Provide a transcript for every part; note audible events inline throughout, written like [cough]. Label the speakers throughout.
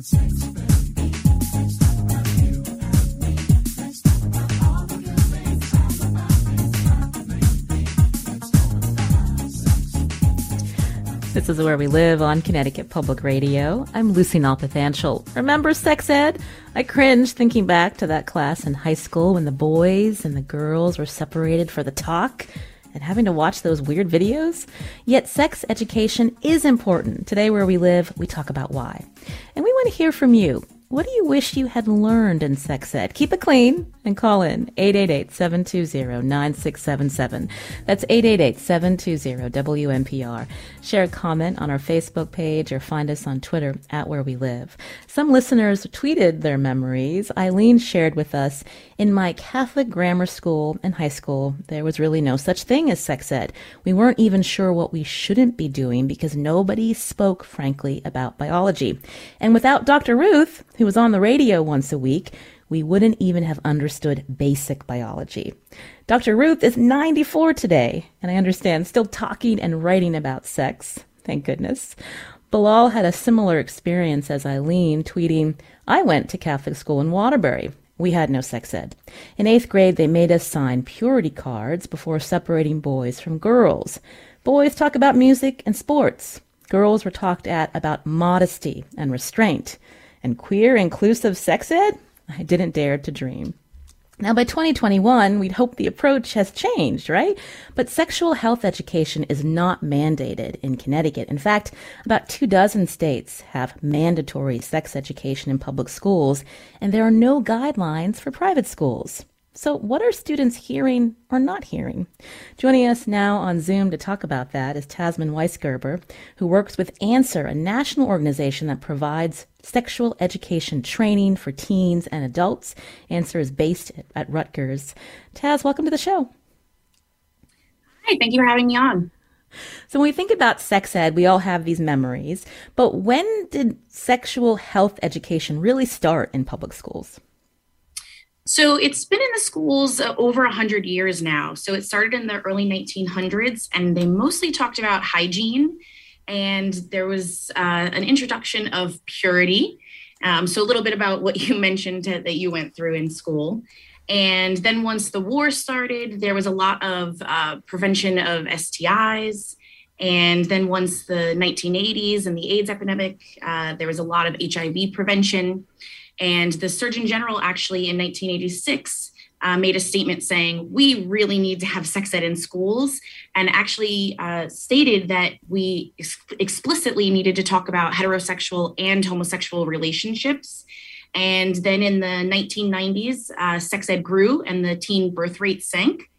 Speaker 1: This is Where We Live on Connecticut Public Radio. I'm Lucy Nalpathanchil. Remember sex ed? I cringe thinking back to that class in high school when the boys and the girls were separated for the talk and having to watch those weird videos. Yet sex education is important. Today, where we live, we talk about why. And we want to hear from you. What do you wish you had learned in sex ed? Keep it clean and call in 888-720-9677. That's 888-720-WNPR. Share a comment on our Facebook page or find us on Twitter at Where We Live. Some listeners tweeted their memories. Eileen shared with us, in my Catholic grammar school and high school, there was really no such thing as sex ed. We weren't even sure what we shouldn't be doing because nobody spoke frankly about biology. And without Dr. Ruth, who was on the radio once a week, we wouldn't even have understood basic biology. Dr. Ruth is 94 today, and I understand still talking and writing about sex. Thank goodness. Bilal had a similar experience as Eileen, tweeting, I went to Catholic school in Waterbury. We had no sex ed. In eighth grade, they made us sign purity cards before separating boys from girls. Boys talk about music and sports. Girls were talked at about modesty and restraint. And queer inclusive sex ed? I didn't dare to dream. Now, by 2021, we'd hope the approach has changed, right? But sexual health education is not mandated in Connecticut. In fact, about two dozen states have mandatory sex education in public schools, and there are no guidelines for private schools. So, what are students hearing or not hearing? Joining us now on Zoom to talk about that is Tasman Weisgerber, who works with Answer, a national organization that provides sexual education training for teens and adults. Answer is based at Rutgers. Taz, welcome to the show.
Speaker 2: Hi, thank you for having me on.
Speaker 1: So, when we think about sex ed, we all have these memories, but when did sexual health education really start in public schools?
Speaker 2: So it's been in the schools uh, over 100 years now. So it started in the early 1900s, and they mostly talked about hygiene. And there was uh, an introduction of purity. Um, so a little bit about what [laughs] you mentioned to, that you went through in school. And then once the war started, there was a lot of uh, prevention of STIs. And then once the 1980s and the AIDS epidemic, uh, there was a lot of HIV prevention. And the Surgeon General actually in 1986 uh, made a statement saying we really need to have sex ed in schools and actually uh, stated that we ex- explicitly needed to talk about heterosexual and homosexual relationships. And then in the 1990s, uh, sex ed grew and the teen birth rate sank.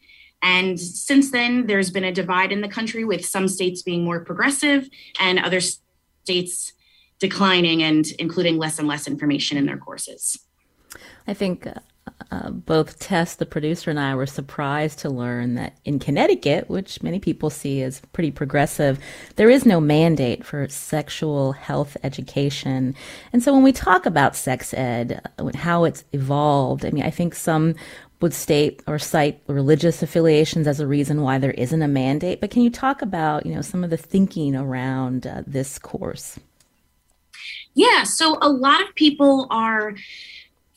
Speaker 2: And since then, there's been a divide in the country with some states being more progressive and other states declining and including less and less information in their courses.
Speaker 1: I think uh, uh, both Tess, the producer, and I were surprised to learn that in Connecticut, which many people see as pretty progressive, there is no mandate for sexual health education. And so when we talk about sex ed, uh, how it's evolved, I mean, I think some would state or cite religious affiliations as a reason why there isn't a mandate. But can you talk about, you know, some of the thinking around uh, this course?
Speaker 2: Yeah, so a lot of people are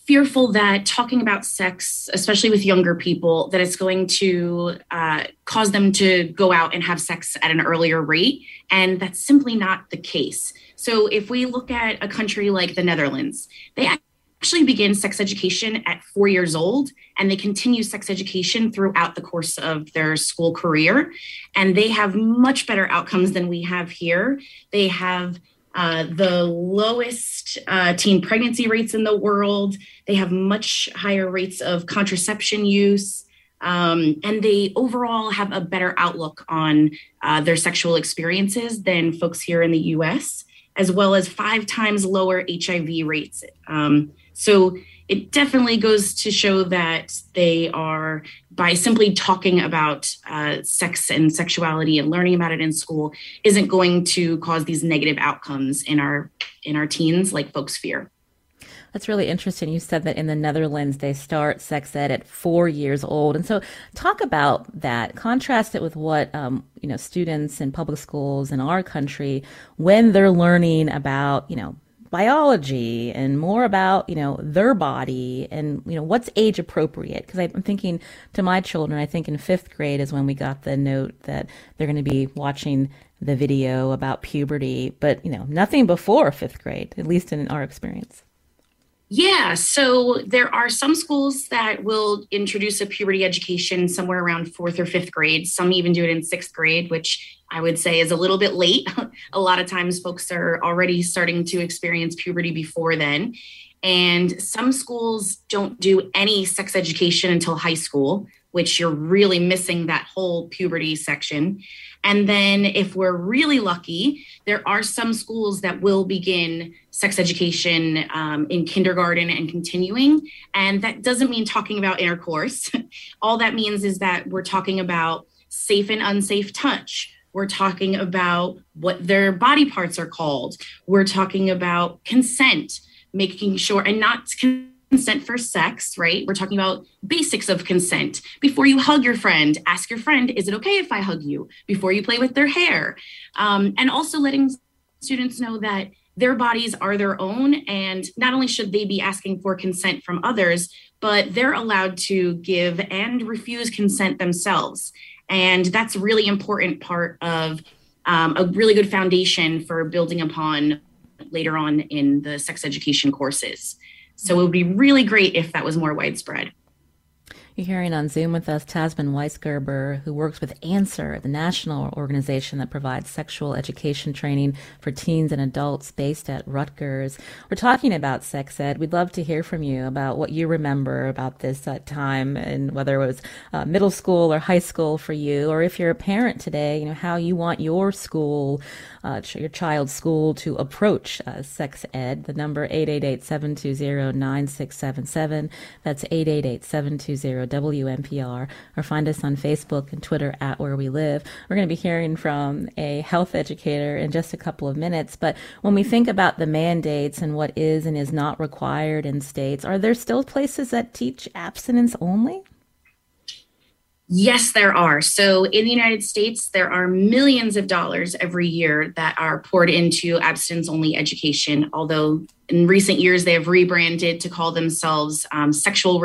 Speaker 2: fearful that talking about sex, especially with younger people, that it's going to uh, cause them to go out and have sex at an earlier rate. And that's simply not the case. So if we look at a country like the Netherlands, they actually begin sex education at four years old and they continue sex education throughout the course of their school career. And they have much better outcomes than we have here. They have uh, the lowest uh, teen pregnancy rates in the world. They have much higher rates of contraception use. Um, and they overall have a better outlook on uh, their sexual experiences than folks here in the US, as well as five times lower HIV rates. Um, so it definitely goes to show that they are, by simply talking about uh, sex and sexuality and learning about it in school, isn't going to cause these negative outcomes in our in our teens like folks fear.
Speaker 1: That's really interesting. You said that in the Netherlands they start sex ed at four years old, and so talk about that. Contrast it with what um, you know students in public schools in our country when they're learning about you know biology and more about you know their body and you know what's age appropriate. Because i'm thinking to my children i think in fifth grade is when we got the note that they're going to be watching the video about puberty but you know nothing before fifth grade at least in our experience
Speaker 2: Yeah, so there are some schools that will introduce a puberty education somewhere around fourth or fifth grade. Some even do it in sixth grade, which I would say is a little bit late. [laughs] a lot of times folks are already starting to experience puberty before then. And some schools don't do any sex education until high school, which you're really missing that whole puberty section. And then, if we're really lucky, there are some schools that will begin sex education um, in kindergarten and continuing. And that doesn't mean talking about intercourse. [laughs] All that means is that we're talking about safe and unsafe touch. We're talking about what their body parts are called. We're talking about consent, making sure, and not consent for sex, right? We're talking about basics of consent. Before you hug your friend, ask your friend, is it okay if I hug you? Before you play with their hair. Um, and also letting students know that their bodies are their own. And not only should they be asking for consent from others, but they're allowed to give and refuse consent themselves. And that's a really important part of um, a really good foundation for building upon later on in the sex education courses. So it would be really great if that was more widespread.
Speaker 1: You're hearing on Zoom with us Tasman Weisgerber, who works with Answer, the national organization that provides sexual education training for teens and adults based at Rutgers. We're talking about sex ed. We'd love to hear from you about what you remember about this uh, time and whether it was uh, middle school or high school for you, or if you're a parent today, you know, how you want your school, uh, your child's school to approach uh, sex ed. The number 888-720-9677. That's 888-720 WNPR or find us on Facebook and Twitter at Where We Live. We're going to be hearing from a health educator in just a couple of minutes. But when we think about the mandates and what is and is not required in states, are there still places that teach abstinence only?
Speaker 2: Yes, there are. So in the United States, there are millions of dollars every year that are poured into abstinence only education, although in recent years they have rebranded to call themselves um, sexual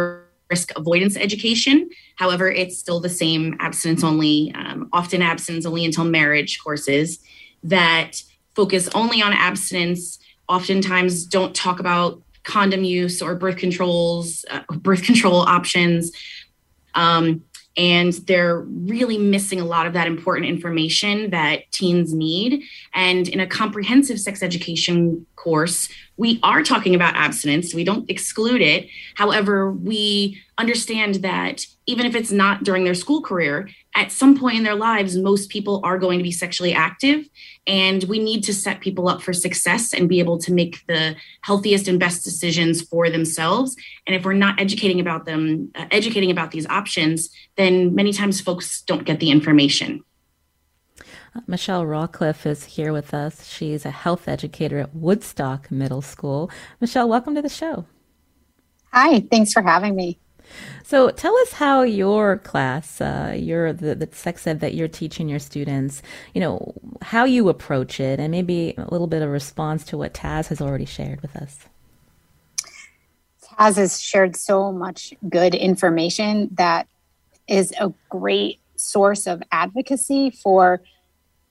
Speaker 2: risk avoidance education. However, it's still the same abstinence only, um, often abstinence only until marriage courses that focus only on abstinence, oftentimes don't talk about condom use or birth controls, uh, birth control options. Um, and they're really missing a lot of that important information that teens need. And in a comprehensive sex education course, we are talking about abstinence. We don't exclude it. However, we understand that even if it's not during their school career, at some point in their lives, most people are going to be sexually active. And we need to set people up for success and be able to make the healthiest and best decisions for themselves. And if we're not educating about them, uh, educating about these options, then many times folks don't get the information.
Speaker 1: Michelle Rawcliffe is here with us. She's a health educator at Woodstock Middle School. Michelle, welcome to the show.
Speaker 3: Hi, thanks for having me.
Speaker 1: So tell us how your class, uh, your the, the sex ed that you're teaching your students, you know, how you approach it, and maybe a little bit of response to what Taz has already shared with us.
Speaker 3: Taz has shared so much good information that is a great source of advocacy for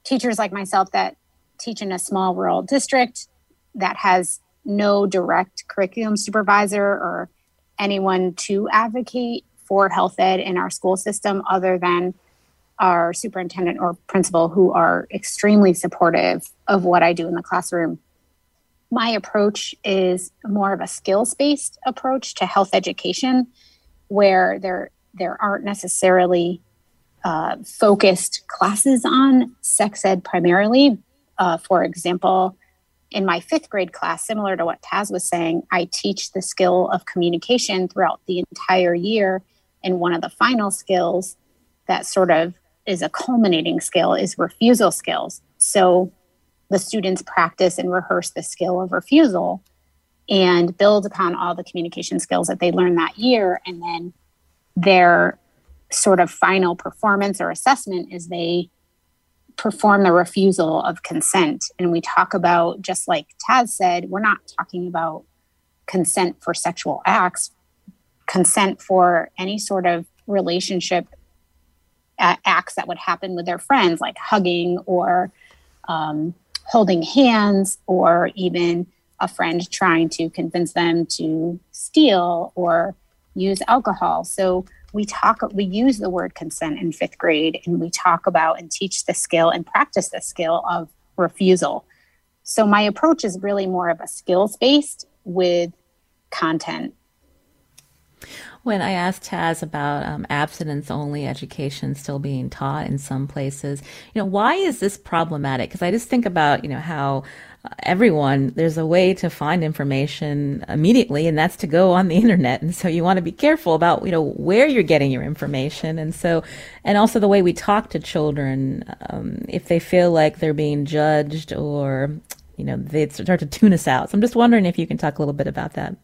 Speaker 3: teachers like myself that teach in a small rural district that has no direct curriculum supervisor or anyone to advocate for health ed in our school system other than our superintendent or principal who are extremely supportive of what I do in the classroom. My approach is more of a skills based approach to health education where there there aren't necessarily uh, focused classes on sex ed primarily. Uh, for example, in my fifth grade class, similar to what Taz was saying, I teach the skill of communication throughout the entire year. And one of the final skills that sort of is a culminating skill is refusal skills. So the students practice and rehearse the skill of refusal and build upon all the communication skills that they learned that year. And then their sort of final performance or assessment is they perform the refusal of consent. And we talk about, just like Taz said, we're not talking about consent for sexual acts, consent for any sort of relationship uh, acts that would happen with their friends, like hugging or um, holding hands, or even a friend trying to convince them to steal or use alcohol. So we talk we use the word consent in fifth grade and we talk about and teach the skill and practice the skill of refusal so my approach is really more of a skills based with content
Speaker 1: When I asked Taz about um, abstinence only education still being taught in some places, you know, why is this problematic? Because I just think about, you know, how everyone, there's a way to find information immediately, and that's to go on the internet. And so you want to be careful about, you know, where you're getting your information. And so, and also the way we talk to children, um, if they feel like they're being judged or, you know, they start to tune us out. So I'm just wondering if you can talk a little bit about that.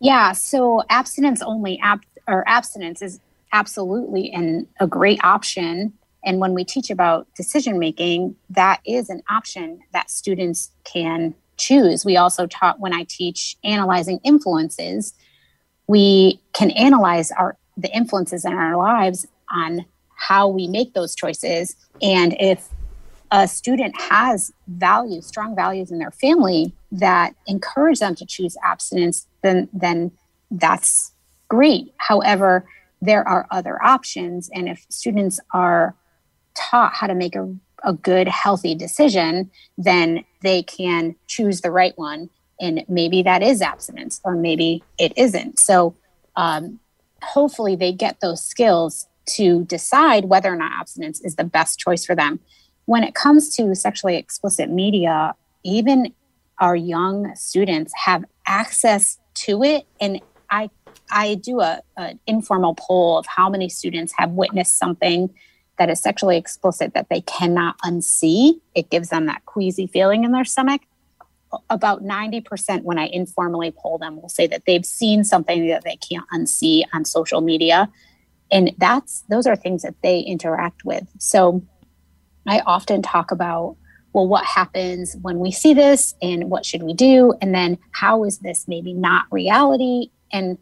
Speaker 3: Yeah, so abstinence only ab- or abstinence is absolutely an, a great option. And when we teach about decision making, that is an option that students can choose. We also taught when I teach analyzing influences, we can analyze our the influences in our lives on how we make those choices. And if a student has values, strong values in their family that encourage them to choose abstinence, then then that's great. However, there are other options, and if students are taught how to make a, a good, healthy decision, then they can choose the right one. And maybe that is abstinence, or maybe it isn't. So, um, hopefully, they get those skills to decide whether or not abstinence is the best choice for them when it comes to sexually explicit media, even our young students have access to it. And I I do a an informal poll of how many students have witnessed something that is sexually explicit that they cannot unsee. It gives them that queasy feeling in their stomach. About 90% when I informally poll them will say that they've seen something that they can't unsee on social media. And that's those are things that they interact with. So I often talk about, well, what happens when we see this and what should we do? And then how is this maybe not reality? And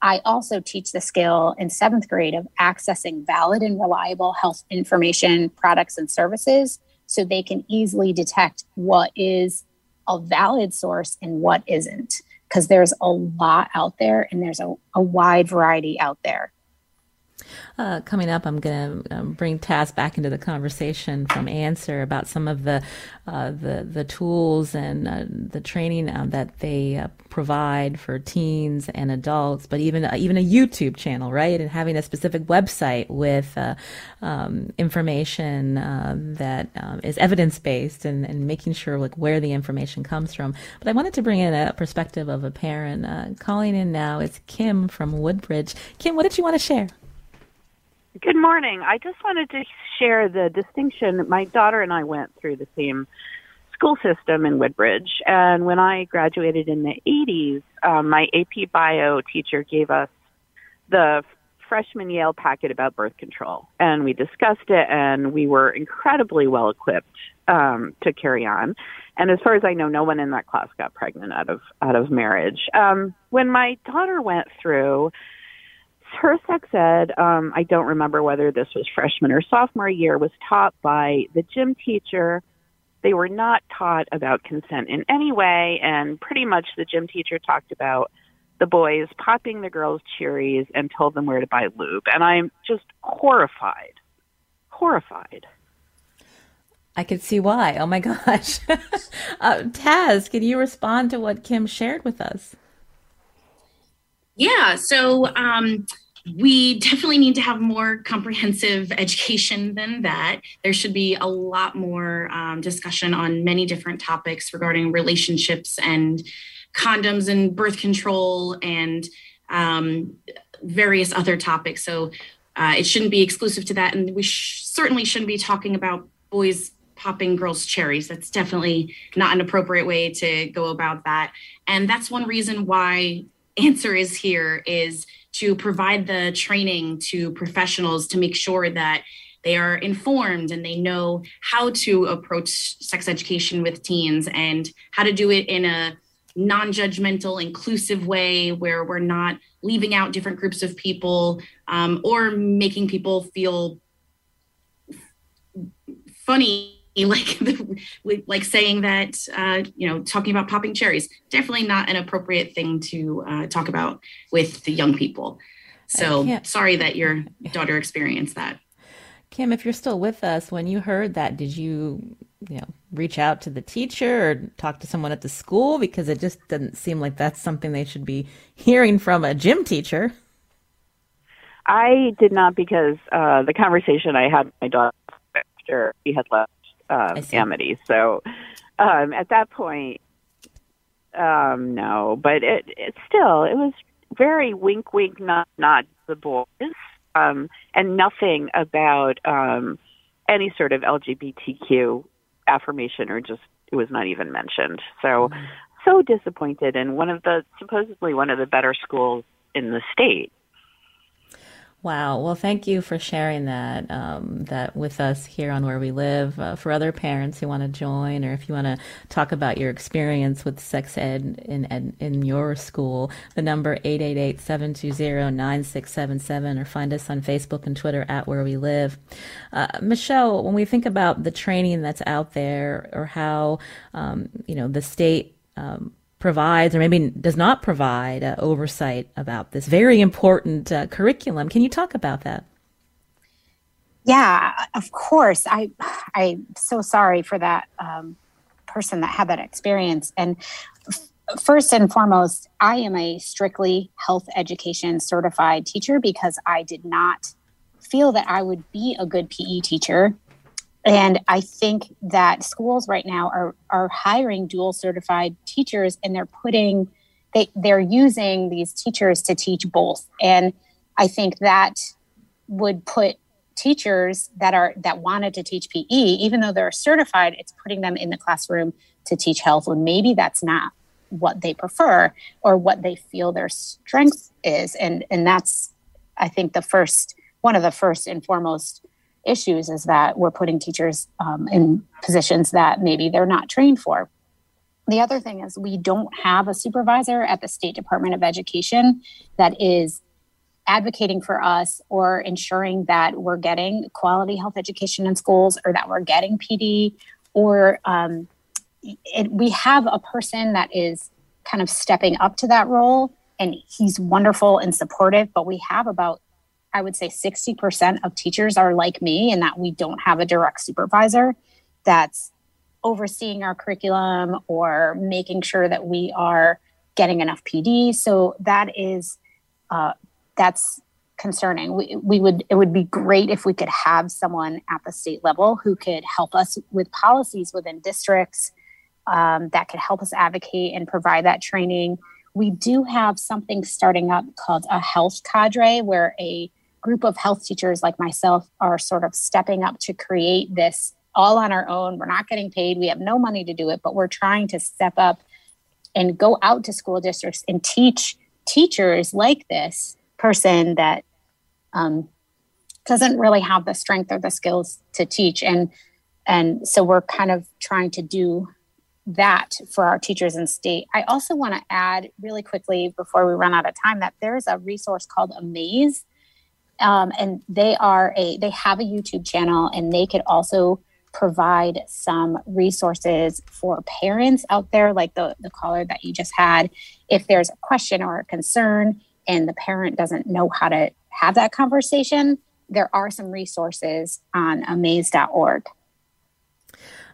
Speaker 3: I also teach the skill in seventh grade of accessing valid and reliable health information, products, and services so they can easily detect what is a valid source and what isn't. Because there's a lot out there and there's a, a wide variety out there.
Speaker 1: Uh, coming up, I'm going to um, bring Taz back into the conversation from Answer about some of the uh, the the tools and uh, the training uh, that they uh, provide for teens and adults, but even uh, even a YouTube channel, right? And having a specific website with um, information that um, is evidence based and, and making sure like where the information comes from. But I wanted to bring in a perspective of a parent. calling in now is Kim from Woodbridge. Kim, what did you want to share?
Speaker 4: Good morning. I just wanted to share the distinction. My daughter and I went through the same school system in Woodbridge, and when I graduated in the 80s, um, my AP bio teacher gave us the freshman Yale packet about birth control, and we discussed it, and we were incredibly well equipped um, to carry on. And as far as I know, no one in that class got pregnant out of out of marriage. Um, when my daughter went through her sex ed, um, I don't remember whether this was freshman or sophomore year, was taught by the gym teacher. They were not taught about consent in any way, and pretty much the gym teacher talked about the boys popping the girls' cherries and told them where to buy lube. And I'm just horrified. Horrified.
Speaker 1: I could see why. Oh my [laughs] gosh. uh, Taz, can you respond to what Kim shared with us?
Speaker 2: Yeah. So um, we definitely need to have more comprehensive education than that. There should be a lot more um, discussion on many different topics regarding relationships and condoms and birth control and um, various other topics. So uh, it shouldn't be exclusive to that. And we sh- certainly shouldn't be talking about boys popping girls' cherries. That's definitely not an appropriate way to go about that. And that's one reason why Answer is here is to provide the training to professionals to make sure that they are informed and they know how to approach sex education with teens and how to do it in a non-judgmental inclusive way where we're not leaving out different groups of people um, or making people feel funny like [laughs] the, like saying that uh, you know talking about popping cherries definitely not an appropriate thing to uh, talk about with the young people so sorry that your daughter experienced that
Speaker 1: Kim, if you're still with us, when you heard that, did you, you know, reach out to the teacher or talk to someone at the school? Because it just doesn't seem like that's something they should be [laughs] hearing from a gym teacher.
Speaker 4: I did not because uh, the conversation I had with my daughter after he had left
Speaker 1: I.
Speaker 4: Amity. So um, at that point, um, no. But it, it still, it was very wink, wink, not, not the boys, um, and nothing about um, any sort of LGBTQ affirmation or just it was not even mentioned. So, so disappointed in one of the supposedly one of the better schools in the state.
Speaker 1: Wow. Well, thank you for sharing that um, that with us here on Where We Live. Uh, for other parents who want to join, or if you want to talk about your experience with sex ed in in, in your school, the number 888-720-9677, or find us on Facebook and Twitter at Where We Live. Uh, Michelle, when we think about the training that's out there, or how um, you know the state. Um, provides or maybe does not provide uh, oversight about this very important uh, curriculum. Can you talk about that?
Speaker 3: Yeah, of course. I I'm so sorry for that um, person that had that experience. And f- first and foremost, I am a strictly health education certified teacher because I did not feel that I would be a good PE teacher. And I think that schools right now are are hiring dual certified teachers and they're putting they they're using these teachers to teach both. And I think that would put teachers that are that wanted to teach PE, even though they're certified, it's putting them in the classroom to teach health when maybe that's not what they prefer or what they feel their strength is. And and that's I think the first one of the first and foremost issues is that we're putting teachers um, in positions that maybe they're not trained for. The other thing is we don't have a supervisor at the State Department of Education that is advocating for us or ensuring that we're getting quality health education in schools or that we're getting PD or um, it, we have a person that is kind of stepping up to that role and he's wonderful and supportive but we have about i would say 60% of teachers are like me in that we don't have a direct supervisor that's overseeing our curriculum or making sure that we are getting enough pd so that is uh, that's concerning we, we would it would be great if we could have someone at the state level who could help us with policies within districts um, that could help us advocate and provide that training. We do have something starting up called a health cadre, where a group of health teachers like myself are sort of stepping up to create this all on our own. We're not getting paid, we have no money to do it, but we're trying to step up and go out to school districts and teach teachers like this person that um, doesn't really have the strength or the skills to teach. And and so we're kind of trying to do that for our teachers in state. I also want to add really quickly before we run out of time that there's a resource called Amaze. Um, and they are a they have a YouTube channel and they could also provide some resources for parents out there like the, the caller that you just had if there's a question or a concern and the parent doesn't know how to have that conversation there are some resources on amaze.org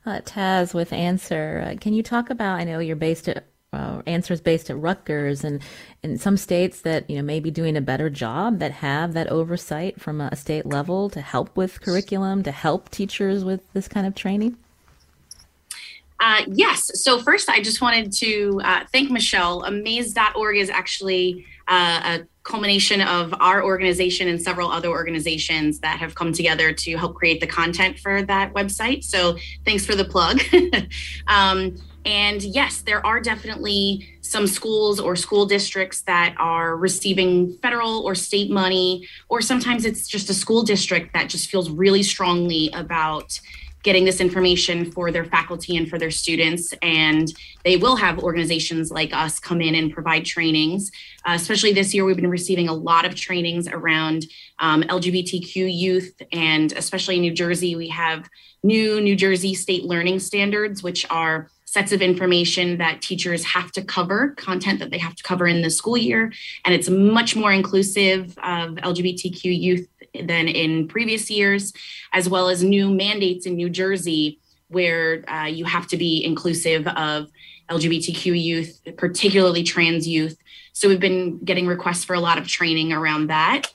Speaker 1: Uh, Taz with Answer, uh, can you talk about? I know you're based at, uh, answers based at Rutgers and in some states that you know may be doing a better job that have that oversight from a state level to help with curriculum to help teachers with this kind of training?
Speaker 2: Uh, yes. So first, I just wanted to uh, thank Michelle. Amaze.org is actually uh, a culmination of our organization and several other organizations that have come together to help create the content for that website. So thanks for the plug. [laughs] um, and yes, there are definitely some schools or school districts that are receiving federal or state money, or sometimes it's just a school district that just feels really strongly about getting this information for their faculty and for their students. And they will have organizations like us come in and provide trainings. Uh, especially this year, we've been receiving a lot of trainings around um, LGBTQ youth, and especially in New Jersey, we have new New Jersey state learning standards, which are sets of information that teachers have to cover, content that they have to cover in the school year. And it's much more inclusive of LGBTQ youth than in previous years, as well as new mandates in New Jersey where uh, you have to be inclusive of LGBTQ youth, particularly trans youth. So we've been getting requests for a lot of training around that.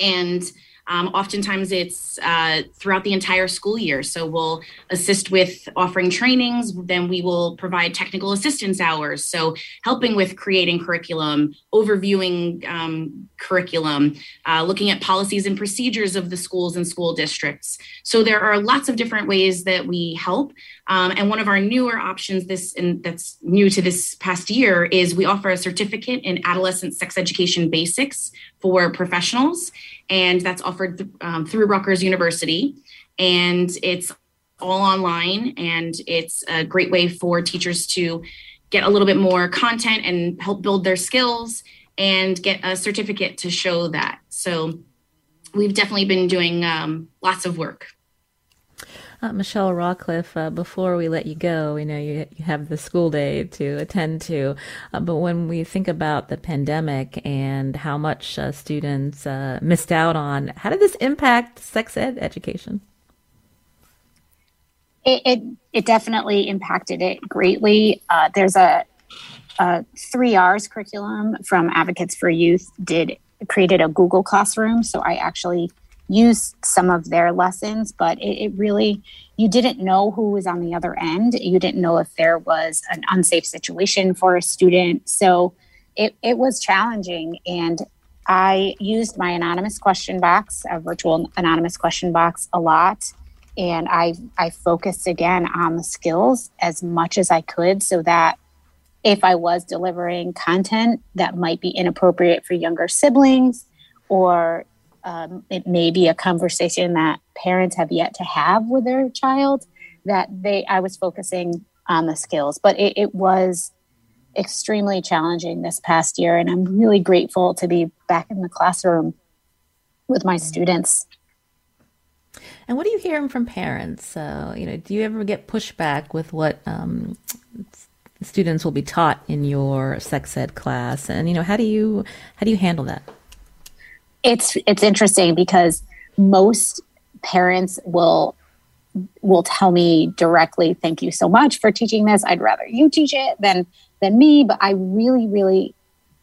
Speaker 2: And um, oftentimes it's uh, throughout the entire school year. So we'll assist with offering trainings, then we will provide technical assistance hours. So helping with creating curriculum, overviewing um, curriculum, uh, looking at policies and procedures of the schools and school districts. So there are lots of different ways that we help. Um, and one of our newer options, this and that's new to this past year, is we offer a certificate in adolescent sex education basics for professionals, and that's offered th- um, through Rutgers University, and it's all online, and it's a great way for teachers to get a little bit more content and help build their skills and get a certificate to show that. So we've definitely been doing um, lots of work.
Speaker 1: Uh, Michelle Rawcliffe, uh, before we let you go, you know, you, you have the school day to attend to, uh, but when we think about the pandemic and how much uh, students uh, missed out on, how did this impact sex ed education?
Speaker 3: It, it, it definitely impacted it greatly. Uh, there's a, a three R's curriculum from Advocates for Youth did created a Google Classroom, so I actually used some of their lessons, but it, it, really, you didn't know who was on the other end. You didn't know if there was an unsafe situation for a student. So it, it was challenging. And I used my anonymous question box, a virtual anonymous question box, a lot. And I, I focused again on the skills as much as I could so that if I was delivering content that might be inappropriate for younger siblings or um, it may be a conversation that parents have yet to have with their child that they i was focusing on the skills but it, it, was extremely challenging this past year and i'm really grateful to be back in the classroom with my students.
Speaker 1: And what are you hearing from parents? Uh, you know do you ever get pushback with what um, students will be taught in your sex ed class? And you know how do you how do you handle that
Speaker 3: it's it's interesting because most parents will will tell me directly thank you so much for teaching this. I'd rather you teach it than than me. But i really really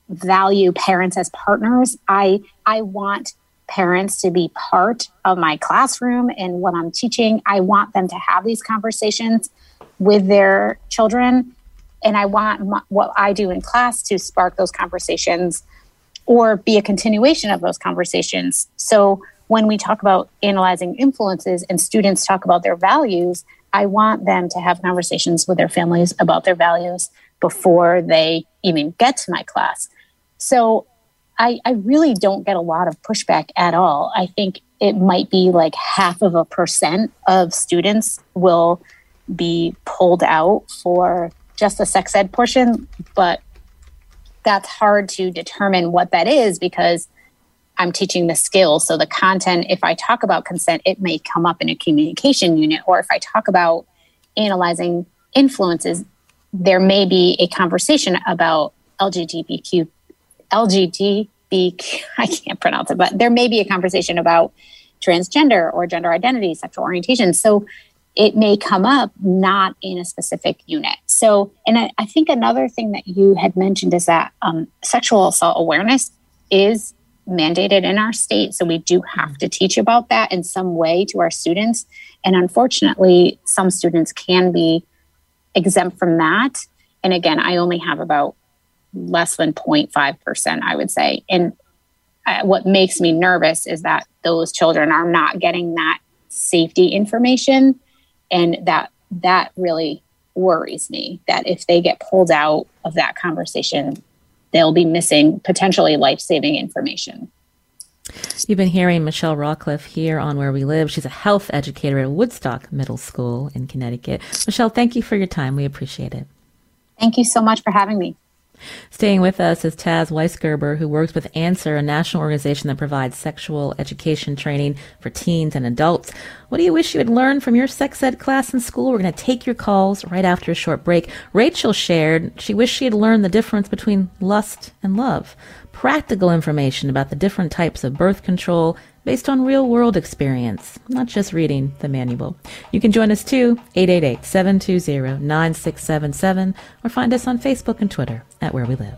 Speaker 3: value parents as partners. I i want parents to be part of my classroom and what i'm teaching. I want them to have these conversations with their children. And i want my, what i do in class to spark those conversations or be a continuation of those conversations. So when we talk about analyzing influences and students talk about their values, I want them to have conversations with their families about their values before they even get to my class. So I, I really don't get a lot of pushback at all. I think it might be like half of a percent of students will be pulled out for just the sex ed portion, but that's hard to determine what that is because I'm teaching the skills. So the content, if I talk about consent, it may come up in a communication unit, or if I talk about analyzing influences, there may be a conversation about LGBTQ, LGBTQ, [laughs] I can't pronounce it, but there may be a conversation about transgender or gender identity, sexual orientation. So it may come up not in a specific unit. So, and I, I think another thing that you had mentioned is that um, sexual assault awareness is mandated in our state. So we do have to teach about that in some way to our students. And unfortunately, some students can be exempt from that. And again, I only have about less than 0.5%, I would say. And uh, what makes me nervous is that those children are not getting that safety information. And that that really worries me that if they get pulled out of that conversation, they'll be missing potentially life saving information.
Speaker 1: You've been hearing Michelle Rawcliffe here on Where We Live. She's a health educator at Woodstock Middle School in Connecticut. Michelle, thank you for your time. We appreciate it.
Speaker 3: Thank you so much for having me.
Speaker 1: Staying with us is Taz Weisgerber, who works with Answer, a national organization that provides sexual education training for teens and adults. What do you wish you had learned from your sex ed class in school? We're going to take your calls right after a short break. Rachel shared she wished she had learned the difference between lust and love. Practical information about the different types of birth control based on real world experience, not just reading the manual. You can join us too, 888 720 9677, or find us on Facebook and Twitter at Where We Live.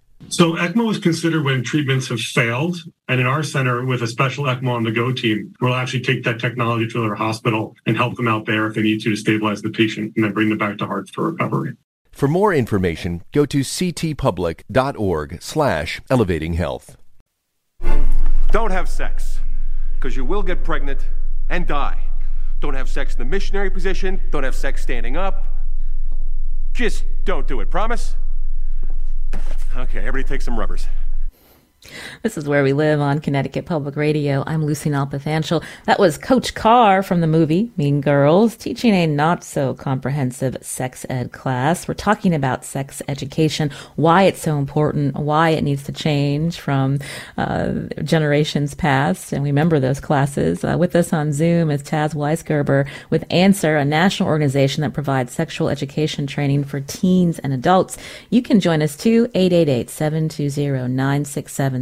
Speaker 5: So ECMO is considered when treatments have failed. And in our center, with a special ECMO on the go team, we'll actually take that technology to their hospital and help them out there if they need to to stabilize the patient and then bring them back to heart for recovery.
Speaker 6: For more information, go to ctpublic.org slash elevating health.
Speaker 7: Don't have sex, because you will get pregnant and die. Don't have sex in the missionary position. Don't have sex standing up. Just don't do it. Promise? Okay, everybody take some rubbers.
Speaker 1: This is where we live on Connecticut Public Radio. I'm Lucy Nalpathanchil. That was Coach Carr from the movie Mean Girls teaching a not so comprehensive sex ed class. We're talking about sex education, why it's so important, why it needs to change from uh, generations past, and we remember those classes. Uh, with us on Zoom is Taz Weisgerber with Answer, a national organization that provides sexual education training for teens and adults. You can join us too, 888 720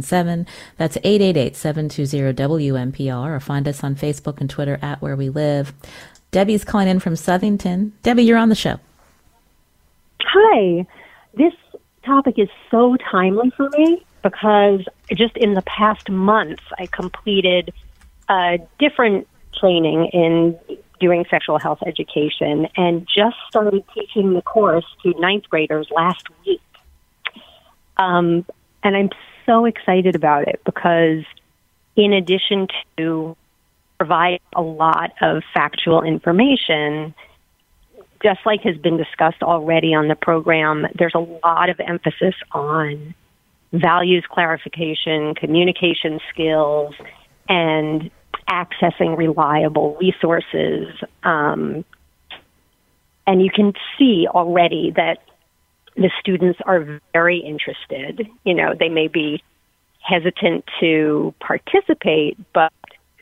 Speaker 1: 9677. That's 888-720-WNPR or find us on Facebook and Twitter at Where We Live. Debbie's calling in from Southington. Debbie, you're on the show.
Speaker 8: Hi. This topic is so timely for me because just in the past month, I completed a different training in doing sexual health education and just started teaching the course to ninth graders last week. Um, and I'm so excited about it because, in addition to provide a lot of factual information, just like has been discussed already on the program, there's a lot of emphasis on values clarification, communication skills, and accessing reliable resources. Um, and you can see already that the students are very interested. You know, they may be hesitant to participate, but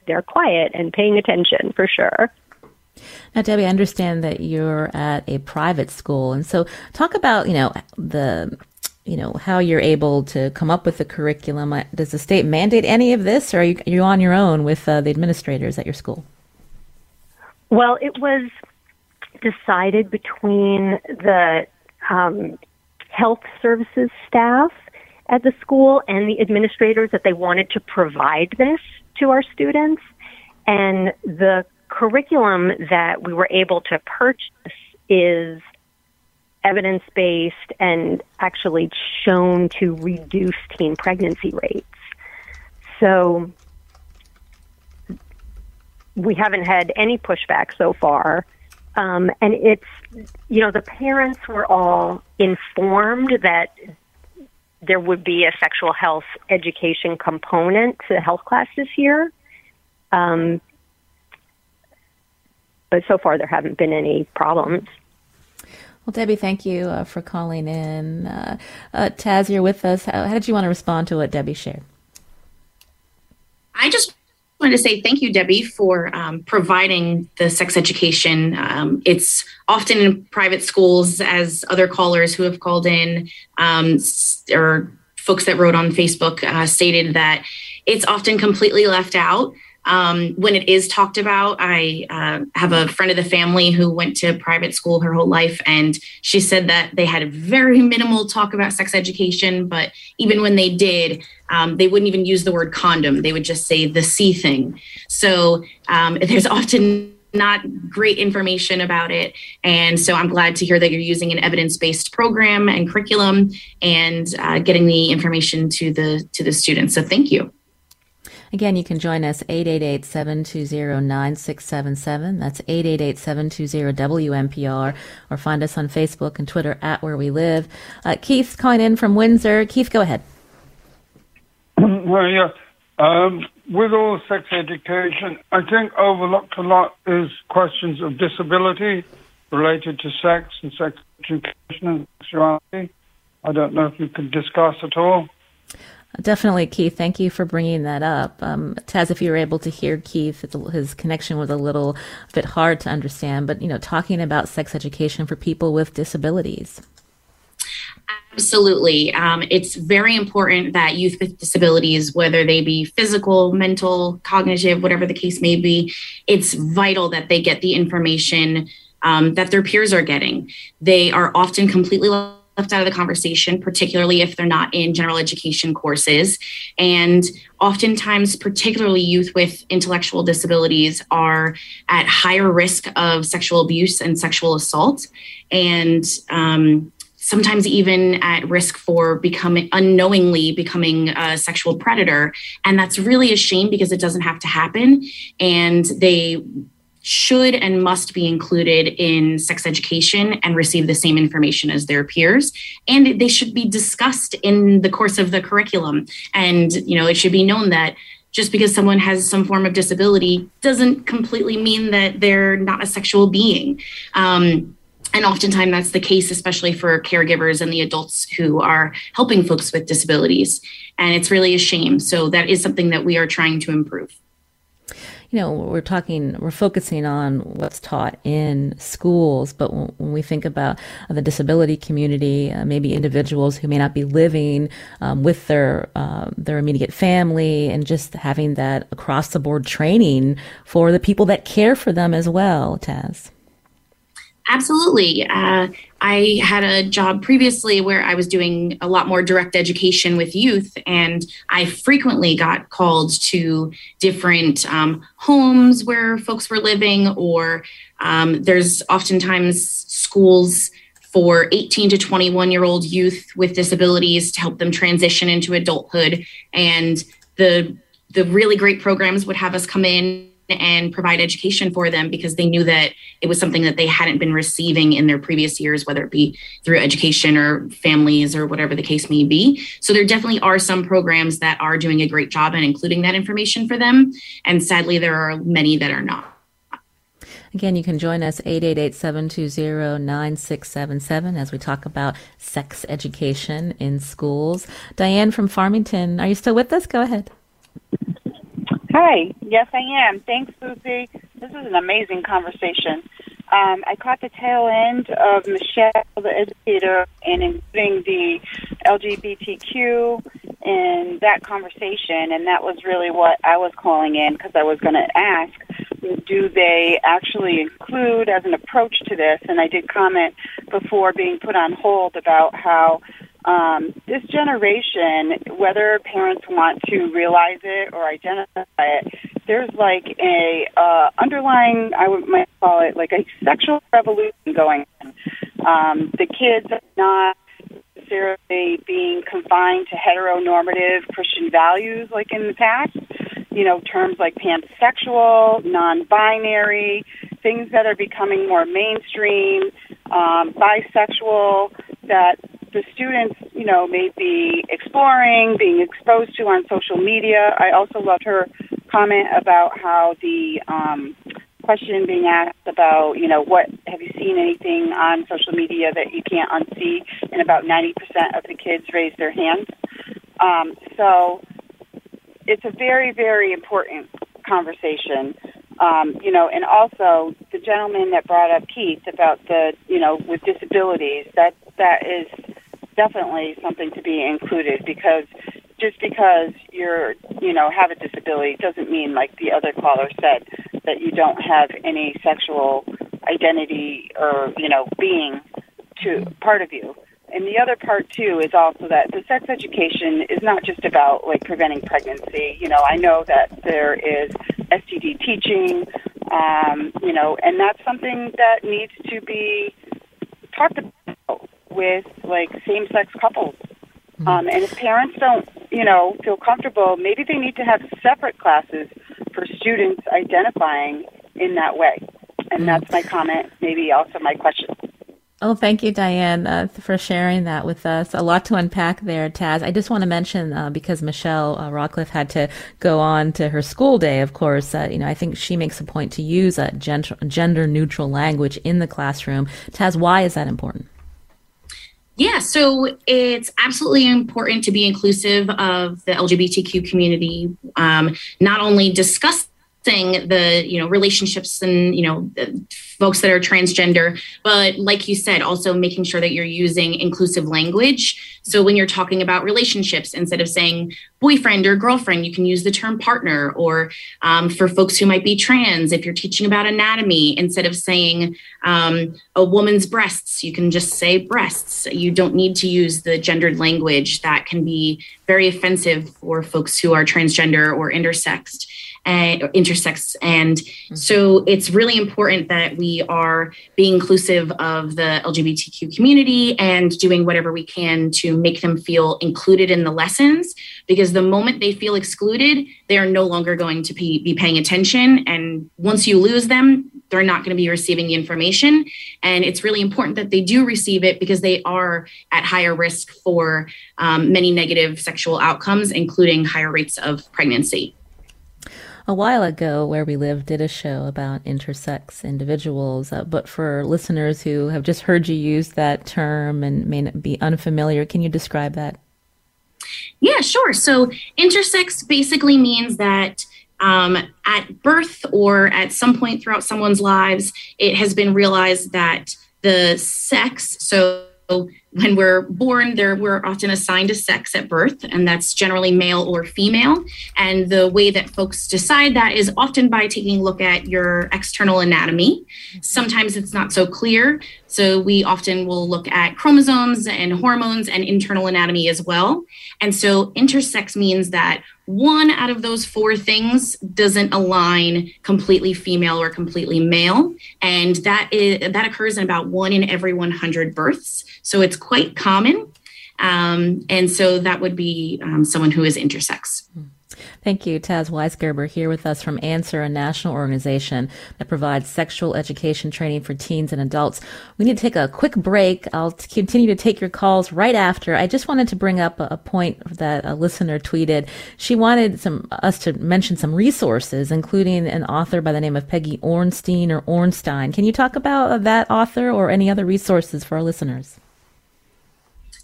Speaker 8: they're quiet and paying attention for sure.
Speaker 1: Now, Debbie, I understand that you're at a private school, and so talk about you know the you know how you're able to come up with the curriculum. Uh, Does the state mandate any of this, or are you, are you on your own with uh, the administrators at your school?
Speaker 8: Well, it was decided between the um, health services staff at the school and the administrators that they wanted to provide this to our students. And the curriculum that we were able to purchase is evidence based and actually shown to reduce teen pregnancy rates. So we haven't had any pushback so far. Um, and it's, you know, the parents were all informed that there would be a sexual health education component to the health class this year. Um, but so far, there haven't been any problems.
Speaker 1: Well, Debbie, thank you uh, for calling in. Uh, uh, Taz, you're with us. How, how did you want to respond to what Debbie shared?
Speaker 2: I just wanted to say thank you, Debbie, for um, providing the sex education. Um, it's often in private schools, as other callers who have called in um, or folks that wrote on Facebook uh, stated that it's often completely left out. Um, when it is talked about, I uh, have a friend of the family who went to private school her whole life, and she said that they had very minimal talk about sex education. But even when they did, um, they wouldn't even use the word condom. They would just say the C thing. So um, [laughs] there's often not great information about it. And so I'm glad to hear that you're using an evidence-based program and curriculum and uh, getting the information to the to the students. So thank you.
Speaker 1: Again, you can join us 888-720-9677. That's 888-720-WNPR or find us on Facebook and Twitter at Where We Live. Uh, Keith calling in from Windsor. Keith, go ahead. [clears throat]
Speaker 9: well, yeah. Um, with all sex education, I think overlooked a lot is questions of disability related to sex and sex education and sexuality. I don't know if you could discuss at all.
Speaker 1: Definitely, Keith. Thank you for bringing that up. Um, Taz, if you were able to hear Keith, his connection was a little bit hard to understand, but, you know, talking about sex education for people with disabilities.
Speaker 2: Absolutely. Um, it's very important that youth with disabilities, whether they be physical, mental, cognitive, whatever the case may be, it's vital that they get the information um, that their peers are getting. They are often completely left out of the conversation, particularly if they're not in general education courses. And oftentimes, particularly youth with intellectual disabilities, are at higher risk of sexual abuse and sexual assault. And um, sometimes even at risk for becoming unknowingly becoming a sexual predator and that's really a shame because it doesn't have to happen and they should and must be included in sex education and receive the same information as their peers and they should be discussed in the course of the curriculum and you know it should be known that just because someone has some form of disability doesn't completely mean that they're not a sexual being um, and oftentimes that's the case, especially for caregivers and the adults who are helping folks with disabilities. And it's really a shame. So that is something that we are trying to improve.
Speaker 1: You know, we're talking, we're focusing on what's taught in schools, but when, we think about uh, the disability community, uh, maybe individuals who may not be living um, with their uh, their immediate family, and just having that across the board training for the people that care for them as well, Taz.
Speaker 2: Absolutely. Uh, I had a job previously where I was doing a lot more direct education with youth, and I frequently got called to different um, homes where folks were living, or um, there's oftentimes schools for 18 to 21 year old youth with disabilities to help them transition into adulthood. And the the really great programs would have us come in and provide education for them because they knew that it was something that they hadn't been receiving in their previous years, whether it be through education or families or whatever the case may be. So there definitely are some programs that are doing a great job and including that information for them. And sadly, there are many that are not.
Speaker 1: Again, you can join us 888-720-9677 as we talk about sex education in schools. Diane from Farmington, are you still with us? Go ahead.
Speaker 10: Hi. Yes, I am. Thanks, Susie. This is an amazing conversation. Um, I caught the tail end of Michelle, the educator, and including the LGBTQ in that conversation, and that was really what I was calling in because I was going to ask do they actually include as an approach to this? And I did comment before being put on hold about how um, this generation, whether parents want to realize it or identify it, there's like a uh, underlying, I would might call it like a sexual revolution going on. Um, the kids are not necessarily being confined to heteronormative Christian values like in the past. You know, terms like pansexual, non-binary, things that are becoming more mainstream, um, bisexual, that the students, you know, may be exploring, being exposed to on social media. I also loved her comment about how the um, question being asked about, you know, what have you seen anything on social media that you can't unsee? And about 90% of the kids raised their hands. Um, so it's a very, very important conversation. Um, you know, and also the gentleman that brought up Keith about the, you know, with disabilities, that that is definitely something to be included because just because you're, you know, have a disability doesn't mean, like the other caller said, that you don't have any sexual identity or, you know, being to part of you. And the other part too is also that the sex education is not just about like preventing pregnancy. You know, I know that there is STD teaching, um, you know, and that's something that needs to be talked about with like same-sex couples. Um, and if parents don't, you know, feel comfortable, maybe they need to have separate classes for students identifying in that way. And that's my comment, maybe also my question.
Speaker 1: Oh, thank you, Diane, uh, for sharing that with us. A lot to unpack there, Taz. I just want to mention uh, because Michelle uh, Rockcliffe had to go on to her school day. Of course, uh, you know, I think she makes a point to use a gender neutral language in the classroom. Taz, why is that important?
Speaker 2: Yeah, so it's absolutely important to be inclusive of the LGBTQ community, um, not only discussing the you know relationships and you know folks that are transgender but like you said also making sure that you're using inclusive language. So when you're talking about relationships instead of saying boyfriend or girlfriend you can use the term partner or um, for folks who might be trans if you're teaching about anatomy instead of saying um, a woman's breasts you can just say breasts. You don't need to use the gendered language that can be very offensive for folks who are transgender or intersexed and intersex and so it's really important that we are being inclusive of the lgbtq community and doing whatever we can to make them feel included in the lessons because the moment they feel excluded they are no longer going to be, be paying attention and once you lose them they're not going to be receiving the information. And it's really important that they do receive it because they are at higher risk for um, many negative sexual outcomes including higher rates of pregnancy
Speaker 1: a while ago, Where We Live did a show about intersex individuals, uh, but for listeners who have just heard you use that term and may be unfamiliar, can you describe that?
Speaker 2: Yeah, sure. So intersex basically means that um, at birth or at some point throughout someone's lives, it has been realized that the sex, so when we're born, there we're often assigned a sex at birth, and that's generally male or female. And the way that folks decide that is often by taking a look at your external anatomy. Sometimes it's not so clear, so we often will look at chromosomes and hormones and internal anatomy as well. And so intersex means that one out of those four things doesn't align completely female or completely male, and that is that occurs in about one in every 100 births. So it's quite common. Um, and so that would be um, someone who is intersex.
Speaker 1: Thank you, Taz Weisgerber, here with us from Answer, a national organization that provides sexual education training for teens and adults. We need to take a quick break. I'll continue to take your calls right after. I just wanted to bring up a, point that a listener tweeted. She wanted some us to mention some resources, including an author by the name of Peggy Orenstein or Ornstein. Can you talk about that author or any other resources for our listeners?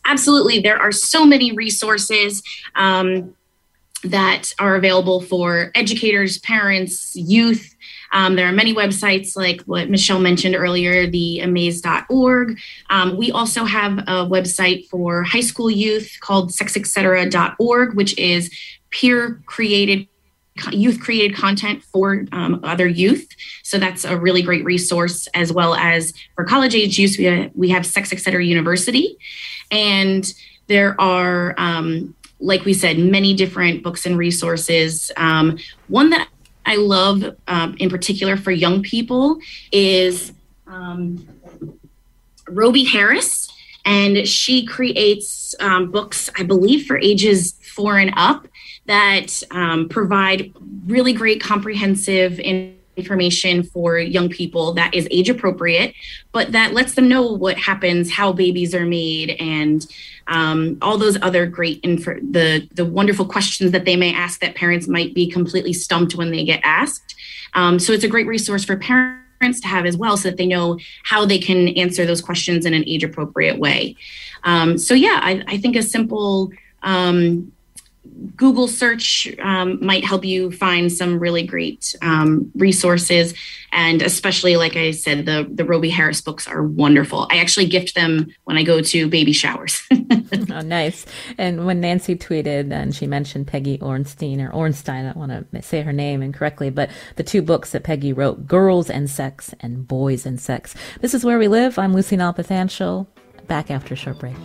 Speaker 2: Absolutely. There are so many resources. Um, that are available for educators, parents, youth. Um, there are many websites like what Michelle mentioned earlier, the amaze.org. Um, we also have a website for high school youth called sexetcetera.org, which is peer created youth created content for um, other youth. So that's a really great resource as well as for college age youth we have, we have sex etc university. And there are, um, like we said, many different books and resources. Um, one that I love um, in particular for young people is um, Robie Harris, and she creates um, books, I believe, for ages four and up that um, provide really great comprehensive in- information for young people that is age appropriate, but that lets them know what happens, how babies are made, and um, all those other great info, the the wonderful questions that they may ask that parents might be completely stumped when they get asked. Um, so it's a great resource for parents to have as well, so that they know how they can answer those questions in an age appropriate way. Um, so yeah, I, I think a simple um, Google search um, might help you find some really great um, resources, and especially, like I said, the the Robie Harris books are wonderful. I actually gift them when I go to baby showers. [laughs]
Speaker 1: oh, nice. And when Nancy tweeted and she mentioned Peggy Orenstein or Ornstein, I don't want to say her name incorrectly, but the two books that Peggy wrote, Girls and Sex and Boys and Sex. This is Where We Live. I'm Lucy Nalpathanchil. Back after a short break.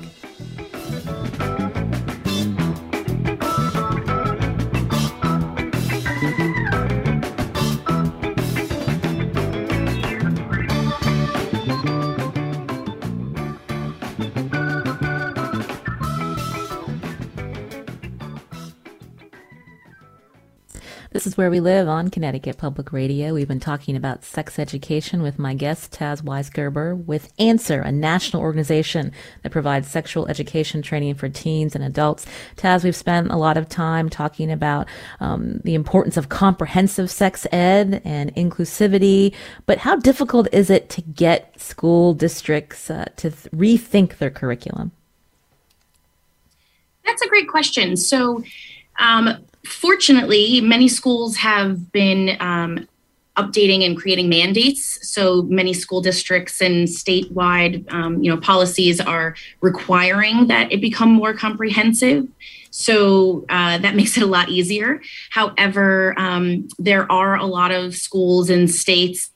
Speaker 1: Where we live on Connecticut Public Radio. We've been talking about sex education with my guest, Taz Weisgerber, with Answer, a national organization that provides sexual education training for teens and adults. Taz, we've spent a lot of time talking about um, the importance of comprehensive sex ed and inclusivity, but how difficult is it to get school districts uh, to th- rethink their curriculum?
Speaker 2: That's a great question. So, um, fortunately, many schools have been um, updating and creating mandates. So many school districts and statewide, um, you know, policies are requiring that it become more comprehensive. So uh, that [laughs] makes it a lot easier. However, um, there are a lot of schools and states.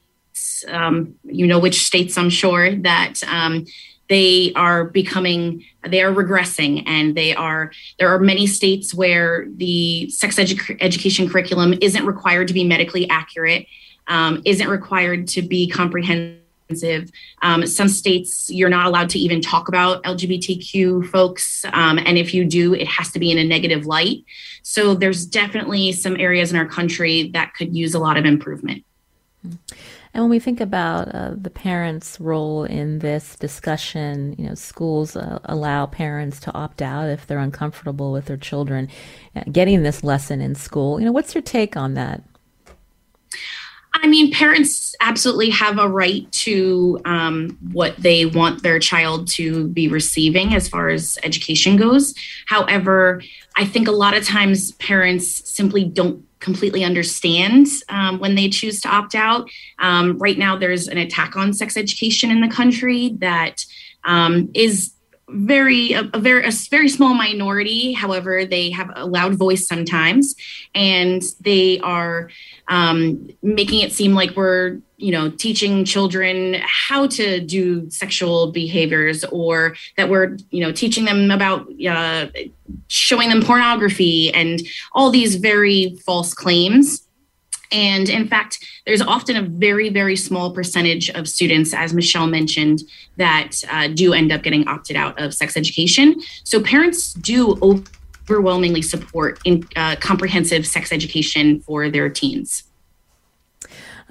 Speaker 2: Um, you know which states, I'm sure that um, they are becoming they are regressing and they are there are many states where the sex edu- education curriculum isn't required to be medically accurate um, isn't required to be comprehensive. Um, some states you're not allowed to even talk about lgbtq folks um, and if you do it has to be in a negative light. So there's definitely some areas in our country that could use a lot of improvement
Speaker 1: and when we think about uh, the parents' role in this discussion, you know, schools uh, allow parents to opt out if they're uncomfortable with their children uh, getting this lesson in school. You know, what's your take on that?
Speaker 2: I mean, parents absolutely have a right to um, what they want their child to be receiving as far as education goes. However, I think a lot of times parents simply don't completely understand um, when they choose to opt out. Um, right now, there's an attack on sex education in the country that um, is very a, a, very a very small minority however they have a loud voice sometimes and they are um, making it seem like we're you know teaching children how to do sexual behaviors or that we're you know teaching them about uh, showing them pornography and all these very false claims and in fact, there's often a very, very small percentage of students, as Michelle mentioned, that uh, do end up getting opted out of sex education. So parents do overwhelmingly support in, uh, comprehensive sex education for their teens.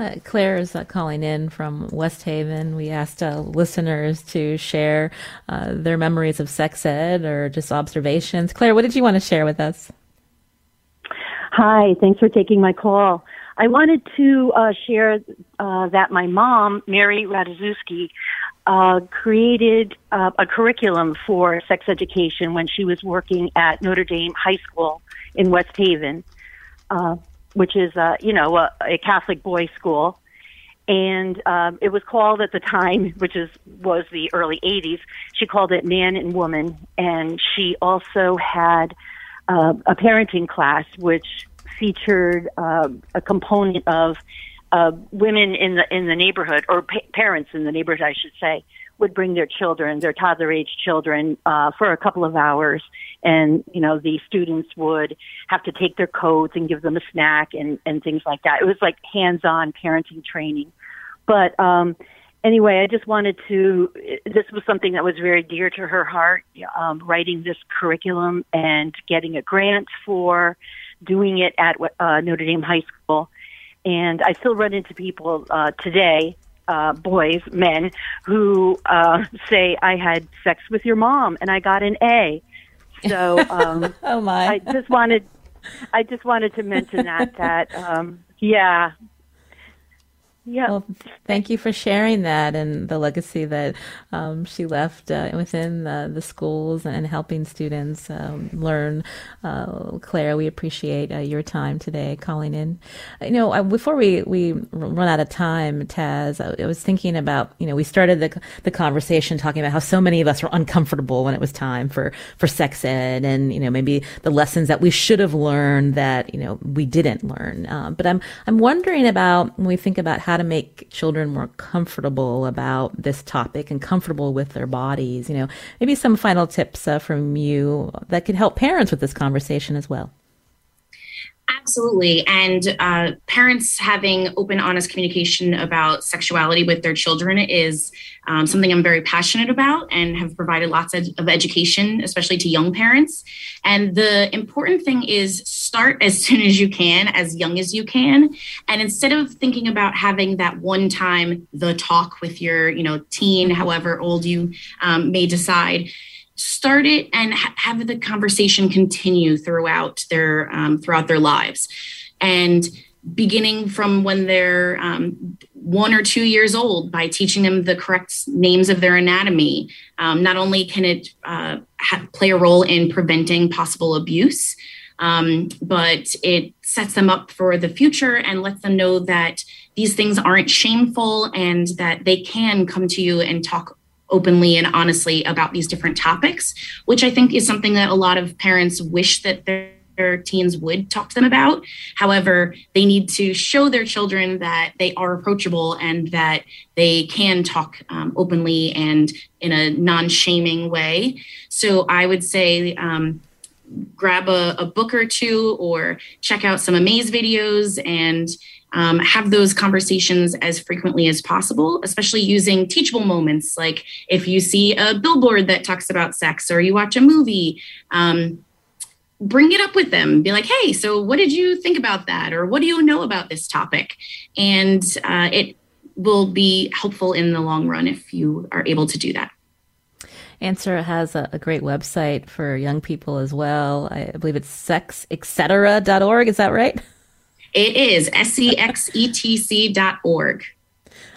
Speaker 1: Uh, Claire is uh, calling in from West Haven. We asked uh, listeners to share uh, their memories of sex ed or just observations. Claire, what did you want to share with us?
Speaker 8: Hi, thanks for taking my call. I wanted to uh, share uh, that my mom, Mary Radziewski, uh, created a curriculum for sex education when she was working at Notre Dame High School in West Haven, which is, uh, you know, a, a Catholic boys' school. And um, it was called at the time, [laughs] which is was the early '80s. She called it Man and Woman, and she also had uh, a parenting class, which featured uh, a component of uh, women in the in the neighborhood or pa- parents in the neighborhood, I should say, would bring their children, their toddler age children, uh, for a couple of hours. And, you know, the students would have to take their coats and give them a snack and, and things like that. It was like hands on parenting training. But, um, anyway, I just wanted to, this was something that was very dear to her heart, um, writing this curriculum and getting a grant for doing it at uh, Notre Dame High School. And I still run into people uh, today, uh, boys, men, who uh, say, I had sex with your mom and I got an A. So [laughs] um,
Speaker 1: oh my.
Speaker 8: I just wanted, I just wanted to mention that, that, um, yeah, yeah.
Speaker 1: Well, thank you for sharing that and the legacy that um, she left uh, within the, the, schools and helping students um, learn. Uh, Claire, we appreciate uh, your time today calling in. You know, before we, we run out of time, Taz, I, was thinking about, you know, we started the, the conversation talking about how so many of us were uncomfortable when it was time for, for sex ed and, you know, maybe the lessons that we should have learned that, you know, we didn't learn. Uh, but I'm, I'm wondering about when we think about how how to make children more comfortable about this topic and comfortable with their bodies. You know, maybe some final tips uh, from you that could help parents with this conversation as well.
Speaker 2: Absolutely. And uh, parents having open, honest communication about sexuality with their children is um, something I'm very passionate about and have provided lots of, of, education, especially to young parents. And the important thing is start as [laughs] soon as you can, as young as you can. And instead of thinking about having that one time the talk with your, you know, teen, however old you um, may decide, start it and ha- have the conversation continue throughout their um, throughout their lives. And beginning from when they're um, one or two years old by teaching them the correct names of their anatomy um, not only can it uh, ha- play a role in preventing possible abuse um, but it sets them up for the future and lets them know that these things aren't shameful and that they can come to you and talk openly and honestly about these different topics, which I think is something that a lot of parents wish that their their teens would talk to them about. However, they need to show their children that they are approachable and that they can talk um, openly and in a non shaming way. So I would say, um, grab a, a, book or two or check out some Amaze videos and um, have those conversations as frequently as possible, especially using teachable moments. Like if you see a billboard that talks about sex or you watch a movie, um, bring it up with them. Be like, hey, so what did you think about that? Or what do you know about this topic? And uh, it will be helpful in the long run if you are able to do that.
Speaker 1: Answer has a, a, great website for young people as well. I believe it's sexetc.org. Is that right?
Speaker 2: It is S-E-X-E-T-C dot org.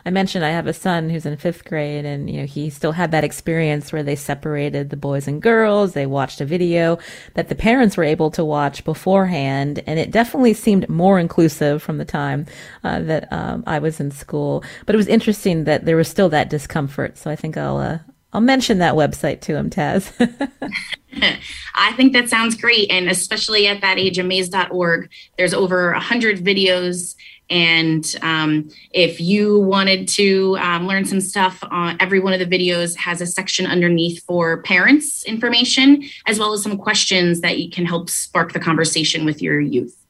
Speaker 1: I mentioned I have a son who's in fifth grade, and you know he still had that experience where they separated the boys and girls. They watched a video that the parents were able to watch beforehand, and it definitely seemed more inclusive from the time uh, that um, I was in school. But it was interesting that there was still that discomfort. So I think I'll uh, I'll mention that website to him, Taz. [laughs]
Speaker 2: I think that sounds great. And especially at that age, amaze.org, there's over 100 videos. And um, if you wanted to um, learn some stuff, uh, every one of the videos has a section underneath for parents information, as well as some questions that you can help spark the conversation with your youth.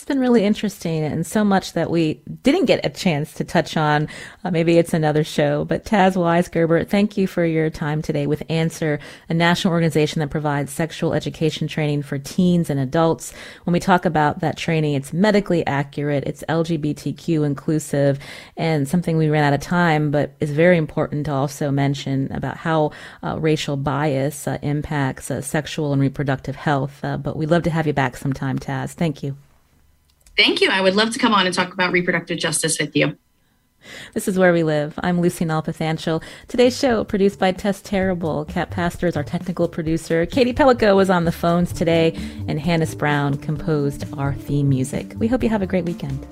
Speaker 1: It's been really interesting and so much that we didn't get a chance to touch on. Uh, maybe it's another show. But Taz Weisgerber, thank you for your time today with Answer, a national organization that provides sexual education training for teens and adults. When we talk about that training, it's medically accurate, it's LGBTQ inclusive, and something we ran out of time, but is very important to also mention about how uh, racial bias uh, impacts uh, sexual and reproductive health. Uh, but we'd love to have you back sometime, Taz. Thank you.
Speaker 2: Thank you. I would love to come on and talk about reproductive justice with you.
Speaker 1: This is Where We Live. I'm Lucy Nalpathanchil. Today's show, produced by Tess Terrible. Kat Pastor is our technical producer. Katie Pellico was on the phones today, and Hannis Brown composed our theme music. We hope you have a great weekend.